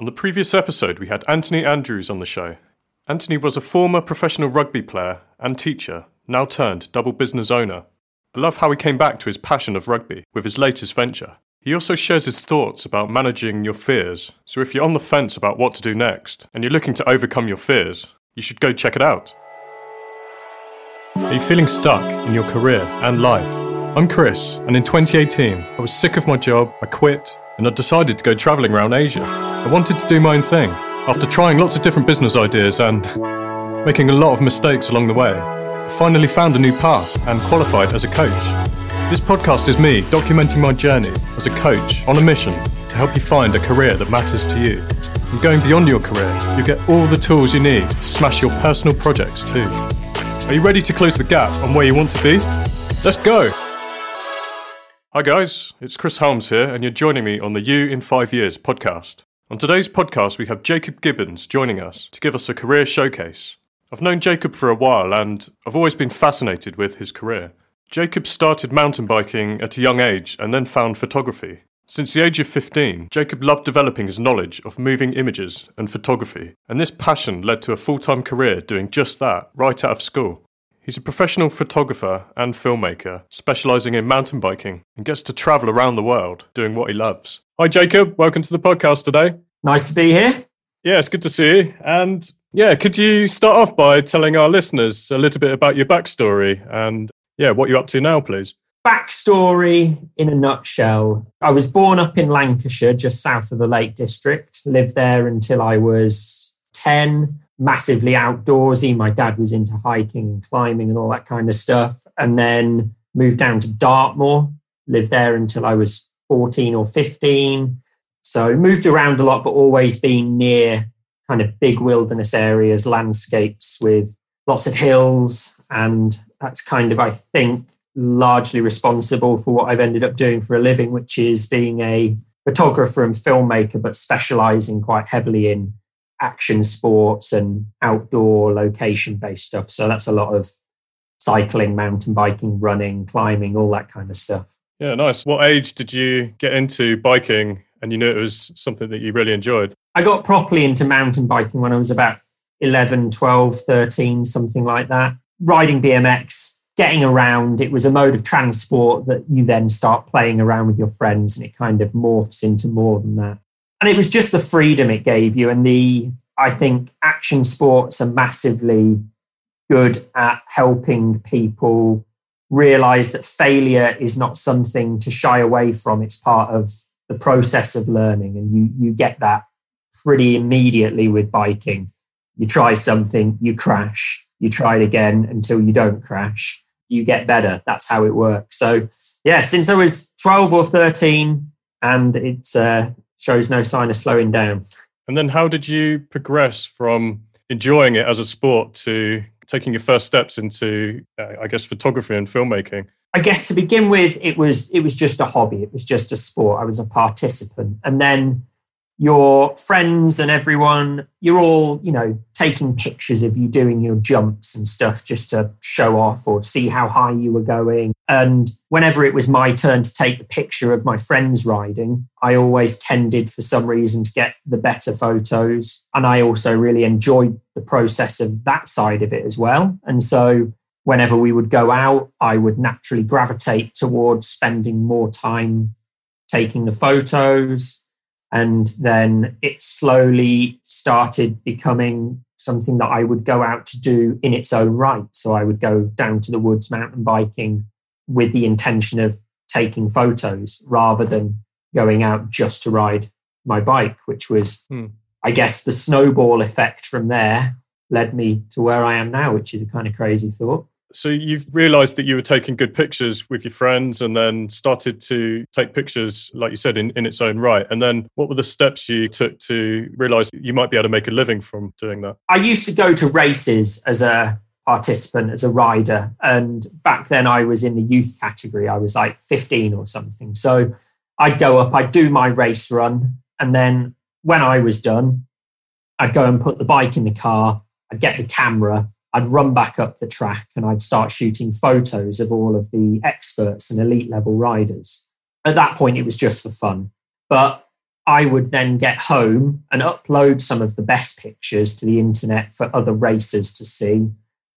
On the previous episode, we had Anthony Andrews on the show. Anthony was a former professional rugby player and teacher, now turned double business owner. I love how he came back to his passion of rugby with his latest venture. He also shares his thoughts about managing your fears. So if you're on the fence about what to do next and you're looking to overcome your fears, you should go check it out. Are you feeling stuck in your career and life? I'm Chris, and in 2018, I was sick of my job, I quit, and I decided to go travelling around Asia. I wanted to do my own thing. After trying lots of different business ideas and making a lot of mistakes along the way, I finally found a new path and qualified as a coach. This podcast is me documenting my journey as a coach on a mission to help you find a career that matters to you. And going beyond your career, you get all the tools you need to smash your personal projects too. Are you ready to close the gap on where you want to be? Let's go! Hi, guys, it's Chris Holmes here, and you're joining me on the You in Five Years podcast. On today's podcast, we have Jacob Gibbons joining us to give us a career showcase. I've known Jacob for a while, and I've always been fascinated with his career. Jacob started mountain biking at a young age and then found photography. Since the age of 15, Jacob loved developing his knowledge of moving images and photography, and this passion led to a full time career doing just that right out of school. He's a professional photographer and filmmaker, specialising in mountain biking, and gets to travel around the world doing what he loves. Hi, Jacob. Welcome to the podcast today. Nice to be here. Yeah, it's good to see you. And yeah, could you start off by telling our listeners a little bit about your backstory and yeah, what you're up to now, please? Backstory in a nutshell. I was born up in Lancashire, just south of the Lake District, lived there until I was 10 massively outdoorsy. My dad was into hiking and climbing and all that kind of stuff. And then moved down to Dartmoor, lived there until I was 14 or 15. So moved around a lot, but always been near kind of big wilderness areas, landscapes with lots of hills. And that's kind of, I think, largely responsible for what I've ended up doing for a living, which is being a photographer and filmmaker, but specializing quite heavily in action sports and outdoor location based stuff. So that's a lot of cycling, mountain biking, running, climbing, all that kind of stuff. Yeah, nice. What age did you get into biking and you knew it was something that you really enjoyed? I got properly into mountain biking when I was about 11, 12, 13, something like that. Riding BMX, getting around, it was a mode of transport that you then start playing around with your friends and it kind of morphs into more than that and it was just the freedom it gave you and the i think action sports are massively good at helping people realize that failure is not something to shy away from. It's part of the process of learning and you you get that pretty immediately with biking. You try something you crash. You try it again until you don't crash. You get better. That's how it works. So yeah since i was 12 or 13 and it's uh, shows no sign of slowing down. And then how did you progress from enjoying it as a sport to taking your first steps into, uh, I guess, photography and filmmaking? I guess to begin with, it was it was just a hobby. It was just a sport. I was a participant, and then your friends and everyone, you're all, you know, taking pictures of you doing your jumps and stuff just to show off or see how high you were going. And whenever it was my turn to take the picture of my friends riding, I always tended for some reason to get the better photos. And I also really enjoyed the process of that side of it as well. And so whenever we would go out, I would naturally gravitate towards spending more time taking the photos and then it slowly started becoming something that I would go out to do in its own right. So I would go down to the woods mountain biking with the intention of taking photos rather than going out just to ride my bike, which was, hmm. I guess, the snowball effect from there led me to where I am now, which is a kind of crazy thought so you've realized that you were taking good pictures with your friends and then started to take pictures like you said in, in its own right. And then what were the steps you took to realize you might be able to make a living from doing that? I used to go to races as a participant as a rider. And back then i was in the youth category. I was like 15 or something. So i'd go up i'd do my race run. And then when i was done i'd go and put the bike in the car. I'd get the camera I'd run back up the track and I'd start shooting photos of all of the experts and elite level riders. At that point, it was just for fun. But I would then get home and upload some of the best pictures to the internet for other racers to see.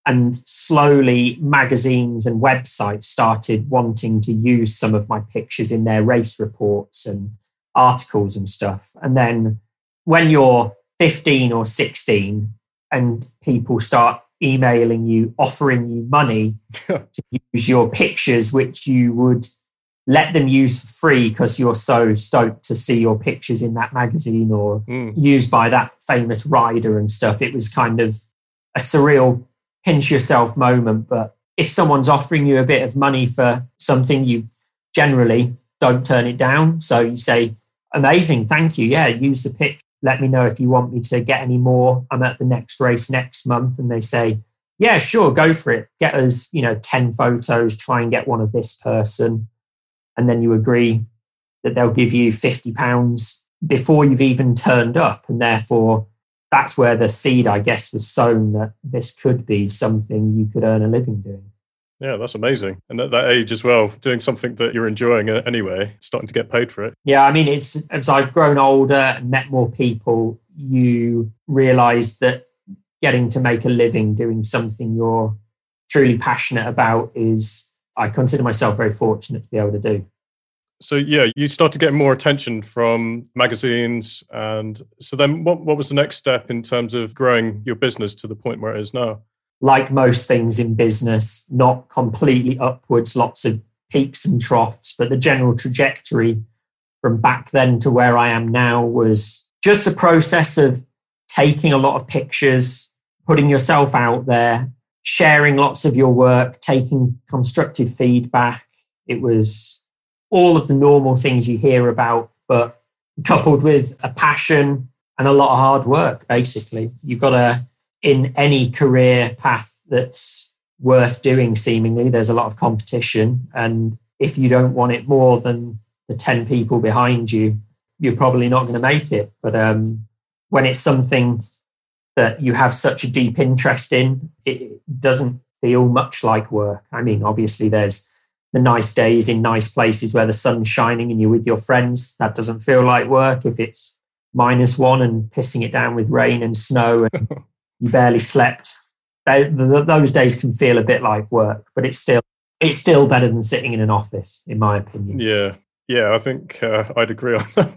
And slowly, magazines and websites started wanting to use some of my pictures in their race reports and articles and stuff. And then when you're 15 or 16 and people start emailing you, offering you money to use your pictures, which you would let them use for free because you're so stoked to see your pictures in that magazine or mm. used by that famous rider and stuff. It was kind of a surreal pinch yourself moment. But if someone's offering you a bit of money for something, you generally don't turn it down. So you say, amazing, thank you. Yeah, use the pitch. Let me know if you want me to get any more. I'm at the next race next month. And they say, yeah, sure, go for it. Get us, you know, 10 photos, try and get one of this person. And then you agree that they'll give you 50 pounds before you've even turned up. And therefore, that's where the seed, I guess, was sown that this could be something you could earn a living doing. Yeah, that's amazing. And at that age as well, doing something that you're enjoying uh, anyway, starting to get paid for it. Yeah, I mean, it's as I've grown older and met more people, you realize that getting to make a living doing something you're truly passionate about is, I consider myself very fortunate to be able to do so yeah, you started getting more attention from magazines, and so then what? What was the next step in terms of growing your business to the point where it is now? Like most things in business, not completely upwards, lots of peaks and troughs, but the general trajectory from back then to where I am now was just a process of taking a lot of pictures, putting yourself out there, sharing lots of your work, taking constructive feedback. It was all of the normal things you hear about, but coupled with a passion and a lot of hard work, basically. You've got to, in any career path that's worth doing, seemingly, there's a lot of competition. And if you don't want it more than the 10 people behind you, you're probably not going to make it. But um, when it's something that you have such a deep interest in, it doesn't feel much like work. I mean, obviously, there's the nice days in nice places where the sun's shining and you're with your friends. That doesn't feel like work. If it's minus one and pissing it down with rain and snow and you barely slept, those days can feel a bit like work. But it's still it's still better than sitting in an office, in my opinion. Yeah, yeah, I think uh, I'd agree on that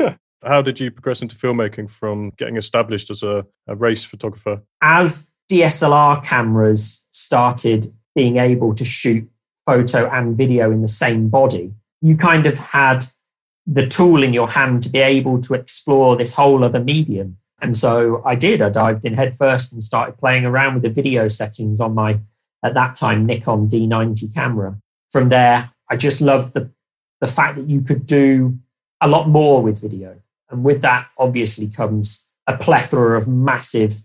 one. How did you progress into filmmaking from getting established as a, a race photographer? As DSLR cameras started being able to shoot photo and video in the same body, you kind of had the tool in your hand to be able to explore this whole other medium. And so I did. I dived in headfirst and started playing around with the video settings on my, at that time, Nikon D90 camera. From there, I just loved the, the fact that you could do a lot more with video. And with that, obviously, comes a plethora of massive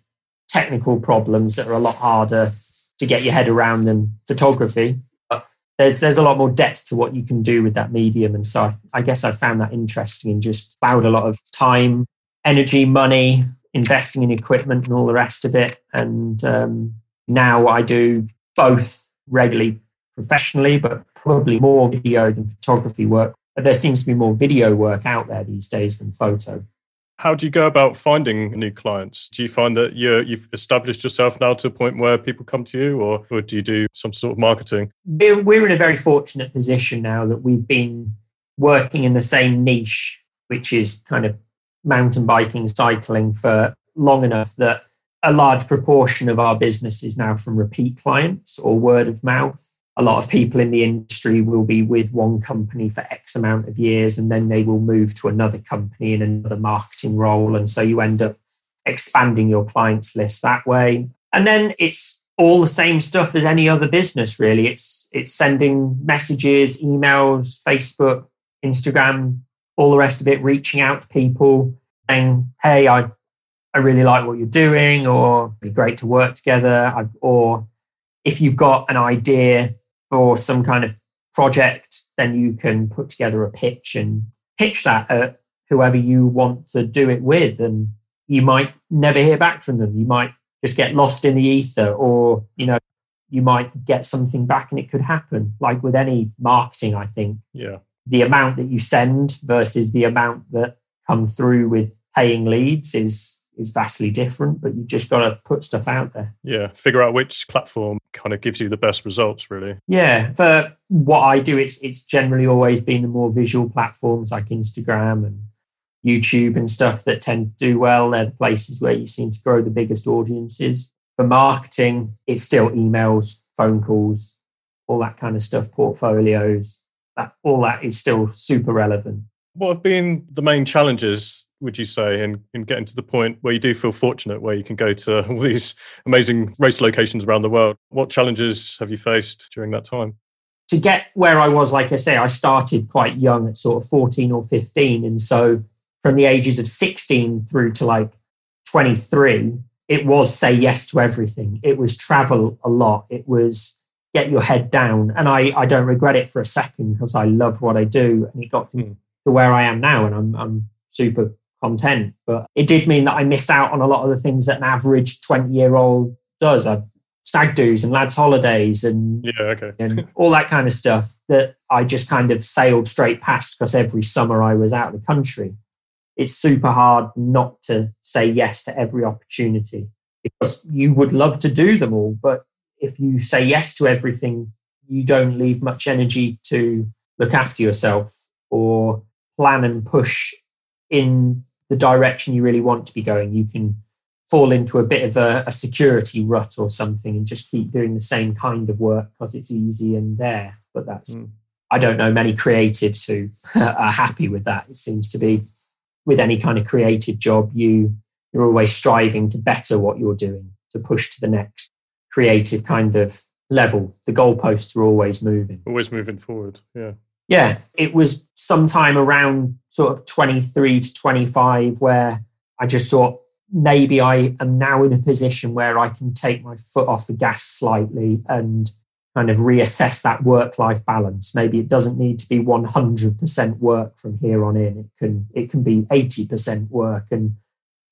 technical problems that are a lot harder to get your head around than photography But there's there's a lot more depth to what you can do with that medium and so I, I guess I found that interesting and just found a lot of time energy money investing in equipment and all the rest of it and um, now I do both regularly professionally but probably more video than photography work but there seems to be more video work out there these days than photo how do you go about finding new clients? Do you find that you have established yourself now to a point where people come to you, or, or do you do some sort of marketing? We're in a very fortunate position now that we've been working in the same niche, which is kind of mountain biking, cycling for long enough that a large proportion of our business is now from repeat clients or word of mouth a lot of people in the industry will be with one company for X amount of years and then they will move to another company in another marketing role. And so you end up expanding your clients list that way. And then it's all the same stuff as any other business, really. It's it's sending messages, emails, Facebook, Instagram, all the rest of it, reaching out to people, saying, Hey, I I really like what you're doing, or it'd be great to work together. I've, or if you've got an idea for some kind of project, then you can put together a pitch and pitch that at whoever you want to do it with. And you might never hear back from them. You might just get lost in the ether, or, you know, you might get something back and it could happen. Like with any marketing, I think. Yeah. The amount that you send versus the amount that come through with paying leads is is vastly different, but you've just got to put stuff out there. Yeah, figure out which platform kind of gives you the best results, really. Yeah, for what I do, it's it's generally always been the more visual platforms like Instagram and YouTube and stuff that tend to do well. They're the places where you seem to grow the biggest audiences. For marketing, it's still emails, phone calls, all that kind of stuff, portfolios. That all that is still super relevant. What have been the main challenges would you say in, in getting to the point where you do feel fortunate where you can go to all these amazing race locations around the world? What challenges have you faced during that time? To get where i was like i say i started quite young at sort of 14 or 15 and so from the ages of 16 through to like 23 it was say yes to everything. It was travel a lot. It was get your head down and i i don't regret it for a second because i love what i do and it got to, mm. to where i am now and i'm i'm super content. But it did mean that I missed out on a lot of the things that an average 20 year old does. I stag do's and lads holidays and yeah, okay. and all that kind of stuff that I just kind of sailed straight past because every summer I was out of the country. It's super hard not to say yes to every opportunity because you would love to do them all, but if you say yes to everything, you don't leave much energy to look after yourself or plan and push in the direction you really want to be going. You can fall into a bit of a, a security rut or something and just keep doing the same kind of work because it's easy and there. But that's, mm. I don't know many creatives who are happy with that. It seems to be with any kind of creative job, you you're always striving to better what you're doing, to push to the next creative kind of level. The goalposts are always moving. Always moving forward. Yeah yeah, it was sometime around sort of 23 to 25 where I just thought maybe I am now in a position where I can take my foot off the gas slightly and kind of reassess that work life balance. Maybe it doesn't need to be 100% work from here on in. It can it can be 80% work and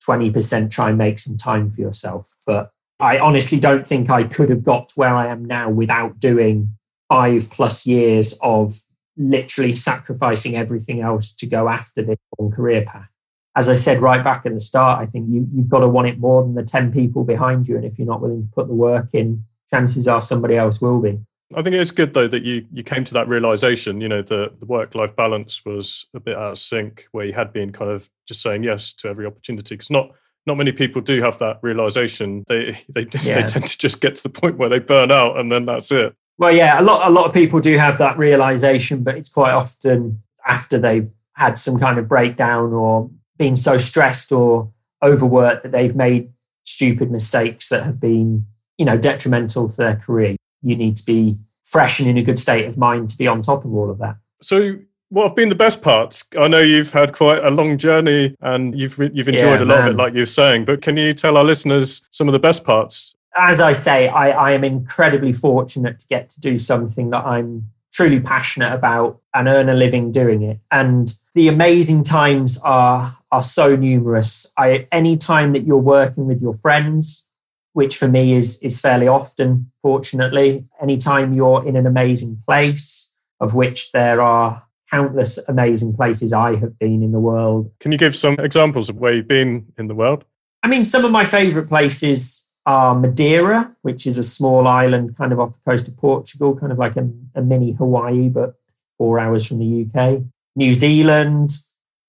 20% try and make some time for yourself. But I honestly don't think I could have got to where I am now without doing five plus years of literally sacrificing everything else to go after this long career path. As I said right back at the start, I think you, you've got to want it more than the 10 people behind you. And if you're not willing to put the work in, chances are somebody else will be. I think it's good though that you you came to that realization. You know, the, the work life balance was a bit out of sync, where you had been kind of just saying yes to every opportunity. Because not not many people do have that realization. They they yeah. they tend to just get to the point where they burn out, and then that's it. Well, yeah, a lot a lot of people do have that realization, but it's quite often after they've had some kind of breakdown or been so stressed or overworked that they've made stupid mistakes that have been, you know, detrimental to their career. You need to be fresh and in a good state of mind to be on top of all of that. So what have been the best parts? I know you've had quite a long journey and you've you've enjoyed yeah, a lot man. of it, like you're saying. But can you tell our listeners some of the best parts as I say, I, I am incredibly fortunate to get to do something that I'm truly passionate about and earn a living doing it. And the amazing times are are so numerous. I any time that you're working with your friends, which for me is is fairly often, fortunately, anytime you're in an amazing place, of which there are countless amazing places I have been in the world. Can you give some examples of where you've been in the world? I mean, some of my favorite places are Madeira, which is a small island kind of off the coast of Portugal, kind of like a, a mini Hawaii, but four hours from the UK. New Zealand,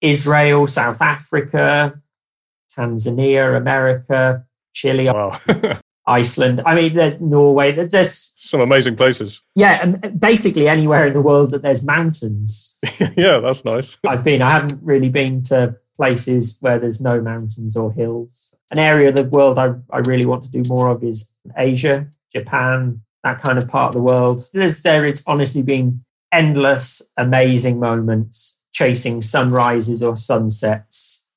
Israel, South Africa, Tanzania, America, Chile, wow. Iceland. I mean, there's Norway. There's some amazing places. Yeah, and basically anywhere in the world that there's mountains. yeah, that's nice. I've been. I haven't really been to places where there's no mountains or hills. An area of the world I, I really want to do more of is Asia, Japan, that kind of part of the world. There's there it's honestly been endless, amazing moments chasing sunrises or sunsets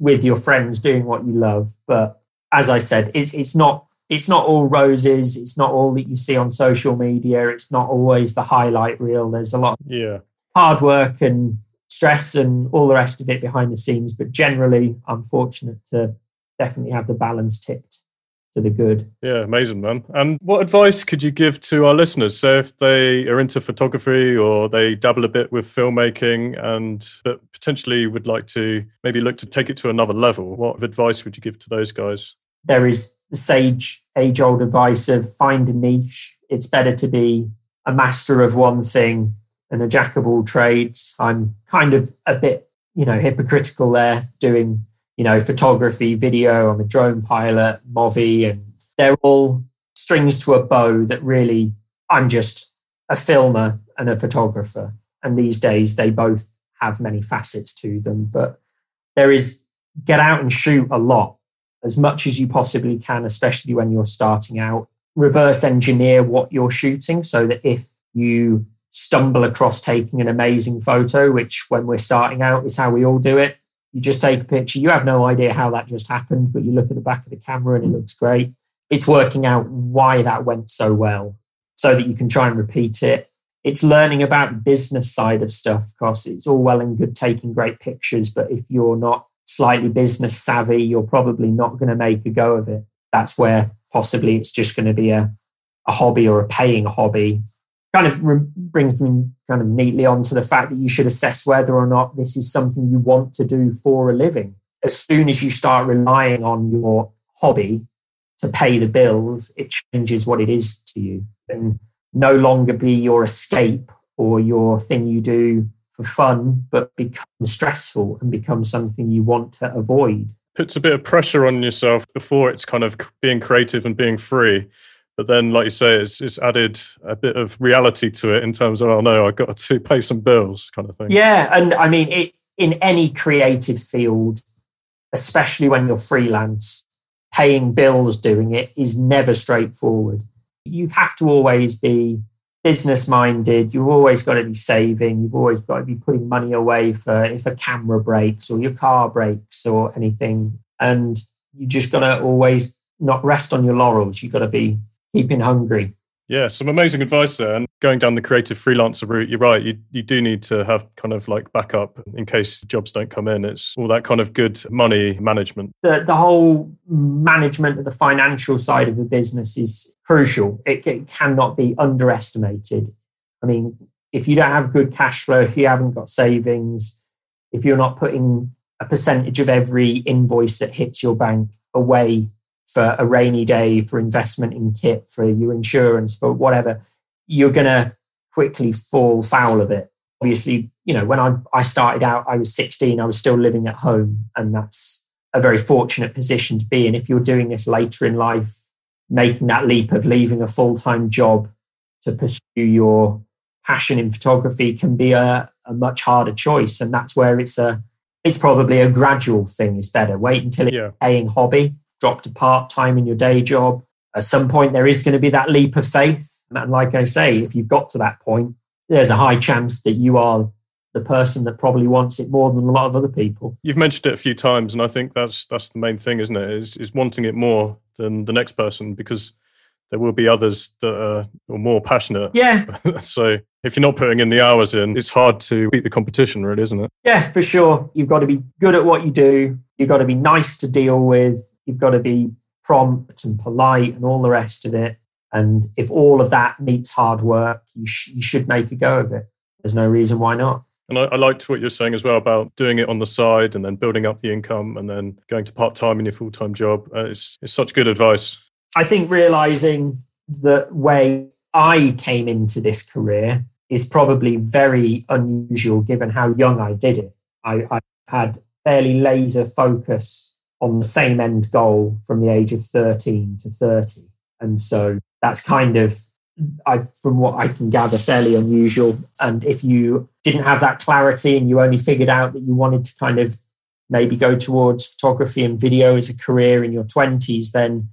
with your friends doing what you love. But as I said, it's it's not it's not all roses. It's not all that you see on social media. It's not always the highlight reel. There's a lot yeah. hard work and stress and all the rest of it behind the scenes. But generally, I'm fortunate to definitely have the balance tipped to the good. Yeah, amazing, man. And what advice could you give to our listeners? So, if they are into photography or they dabble a bit with filmmaking and but potentially would like to maybe look to take it to another level, what advice would you give to those guys? There is the sage, age old advice of find a niche. It's better to be a master of one thing and a jack of all trades. I'm kind of a bit, you know, hypocritical there, doing you know, photography, video. I'm a drone pilot, Movi, and they're all strings to a bow that really I'm just a filmer and a photographer. And these days they both have many facets to them. But there is get out and shoot a lot as much as you possibly can, especially when you're starting out. Reverse engineer what you're shooting so that if you stumble across taking an amazing photo, which when we're starting out is how we all do it, you just take a picture. You have no idea how that just happened, but you look at the back of the camera and it looks great. It's working out why that went so well so that you can try and repeat it. It's learning about business side of stuff because it's all well and good taking great pictures, but if you're not slightly business savvy, you're probably not going to make a go of it. That's where possibly it's just going to be a, a hobby or a paying hobby kind of re- brings me kind of neatly onto the fact that you should assess whether or not this is something you want to do for a living. As soon as you start relying on your hobby to pay the bills, it changes what it is to you and no longer be your escape or your thing you do for fun, but become stressful and become something you want to avoid. Puts a bit of pressure on yourself before it's kind of being creative and being free but then, like you say, it's, it's added a bit of reality to it in terms of, oh no, I've got to pay some bills kind of thing. Yeah. And I mean, it, in any creative field, especially when you're freelance, paying bills doing it is never straightforward. You have to always be business minded. You've always got to be saving. You've always got to be putting money away for if a camera breaks or your car breaks or anything. And you just got to always not rest on your laurels. You've got to be keeping hungry. Yeah, some amazing advice there. And going down the creative freelancer route, you're right. You you do need to have kind of like backup in case jobs don't come in. It's all that kind of good money management. The the whole management of the financial side of the business is crucial. It, it cannot be underestimated. I mean, if you don't have good cash flow, if you haven't got savings, if you're not putting a percentage of every invoice that hits your bank away for a rainy day, for investment in kit, for your insurance, for whatever, you're going to quickly fall foul of it. Obviously, you know, when I, I started out, I was 16, I was still living at home, and that's a very fortunate position to be in. If you're doing this later in life, making that leap of leaving a full time job to pursue your passion in photography can be a, a much harder choice. And that's where it's a it's probably a gradual thing is better. Wait until it's yeah. a paying hobby drop to part time in your day job. At some point, there is going to be that leap of faith. And like I say, if you've got to that point, there's a high chance that you are the person that probably wants it more than a lot of other people. You've mentioned it a few times, and I think that's that's the main thing, isn't it? Is is wanting it more than the next person because there will be others that are, are more passionate. Yeah. so if you're not putting in the hours in, it's hard to beat the competition, really, isn't it? Yeah, for sure. You've got to be good at what you do. You've got to be nice to deal with. You've got to be prompt and polite and all the rest of it. And if all of that meets hard work, you, sh- you should make a go of it. There's no reason why not. And I, I, liked what you're saying as well about doing it on the side and then building up the income and then going to part time in your full time job. Uh, it's, it's such good advice. I think realizing the way I came into this career is probably very unusual given how young I did it. I, I had fairly laser focus on the same end goal from the age of 13 to 30. And so that's kind of, I, from what I can gather, fairly unusual. And if you didn't have that clarity and you only figured out that you wanted to kind of maybe go towards photography and video as a career in your 20s, then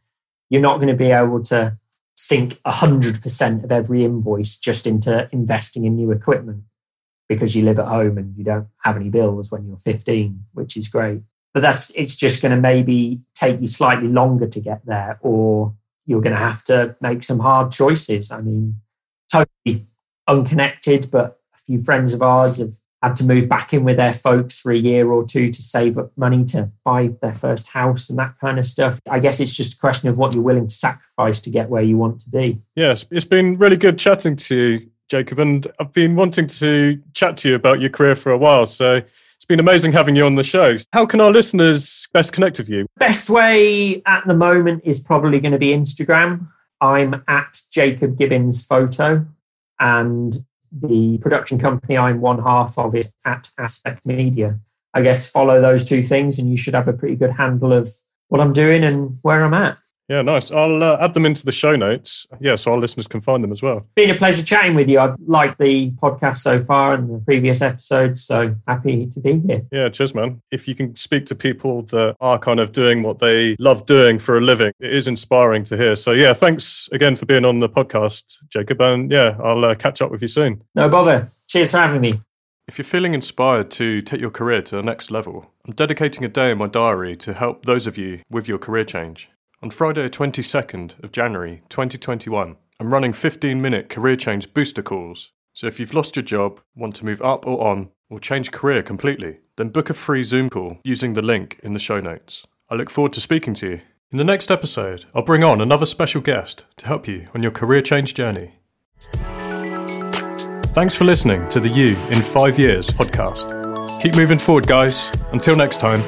you're not going to be able to sink 100% of every invoice just into investing in new equipment because you live at home and you don't have any bills when you're 15, which is great but that's it's just going to maybe take you slightly longer to get there or you're going to have to make some hard choices i mean totally unconnected but a few friends of ours have had to move back in with their folks for a year or two to save up money to buy their first house and that kind of stuff. I guess it's just a question of what you're willing to sacrifice to get where you want to be. Yes, it's been really good chatting to you, Jacob, and I've been wanting to chat to you about your career for a while. So it's been amazing having you on the show. How can our listeners best connect with you? Best way at the moment is probably going to be Instagram. I'm at Jacob Gibbons Photo, and the production company I'm one half of is at Aspect Media. I guess follow those two things, and you should have a pretty good handle of what I'm doing and where I'm at. Yeah, nice. I'll uh, add them into the show notes. Yeah, so our listeners can find them as well. Been a pleasure chatting with you. I've liked the podcast so far and the previous episodes, so happy to be here. Yeah, cheers, man. If you can speak to people that are kind of doing what they love doing for a living, it is inspiring to hear. So, yeah, thanks again for being on the podcast, Jacob. And yeah, I'll uh, catch up with you soon. No bother. Cheers for having me. If you're feeling inspired to take your career to the next level, I'm dedicating a day in my diary to help those of you with your career change. On Friday, 22nd of January 2021, I'm running 15 minute career change booster calls. So if you've lost your job, want to move up or on, or change career completely, then book a free Zoom call using the link in the show notes. I look forward to speaking to you. In the next episode, I'll bring on another special guest to help you on your career change journey. Thanks for listening to the You in 5 Years podcast. Keep moving forward, guys. Until next time.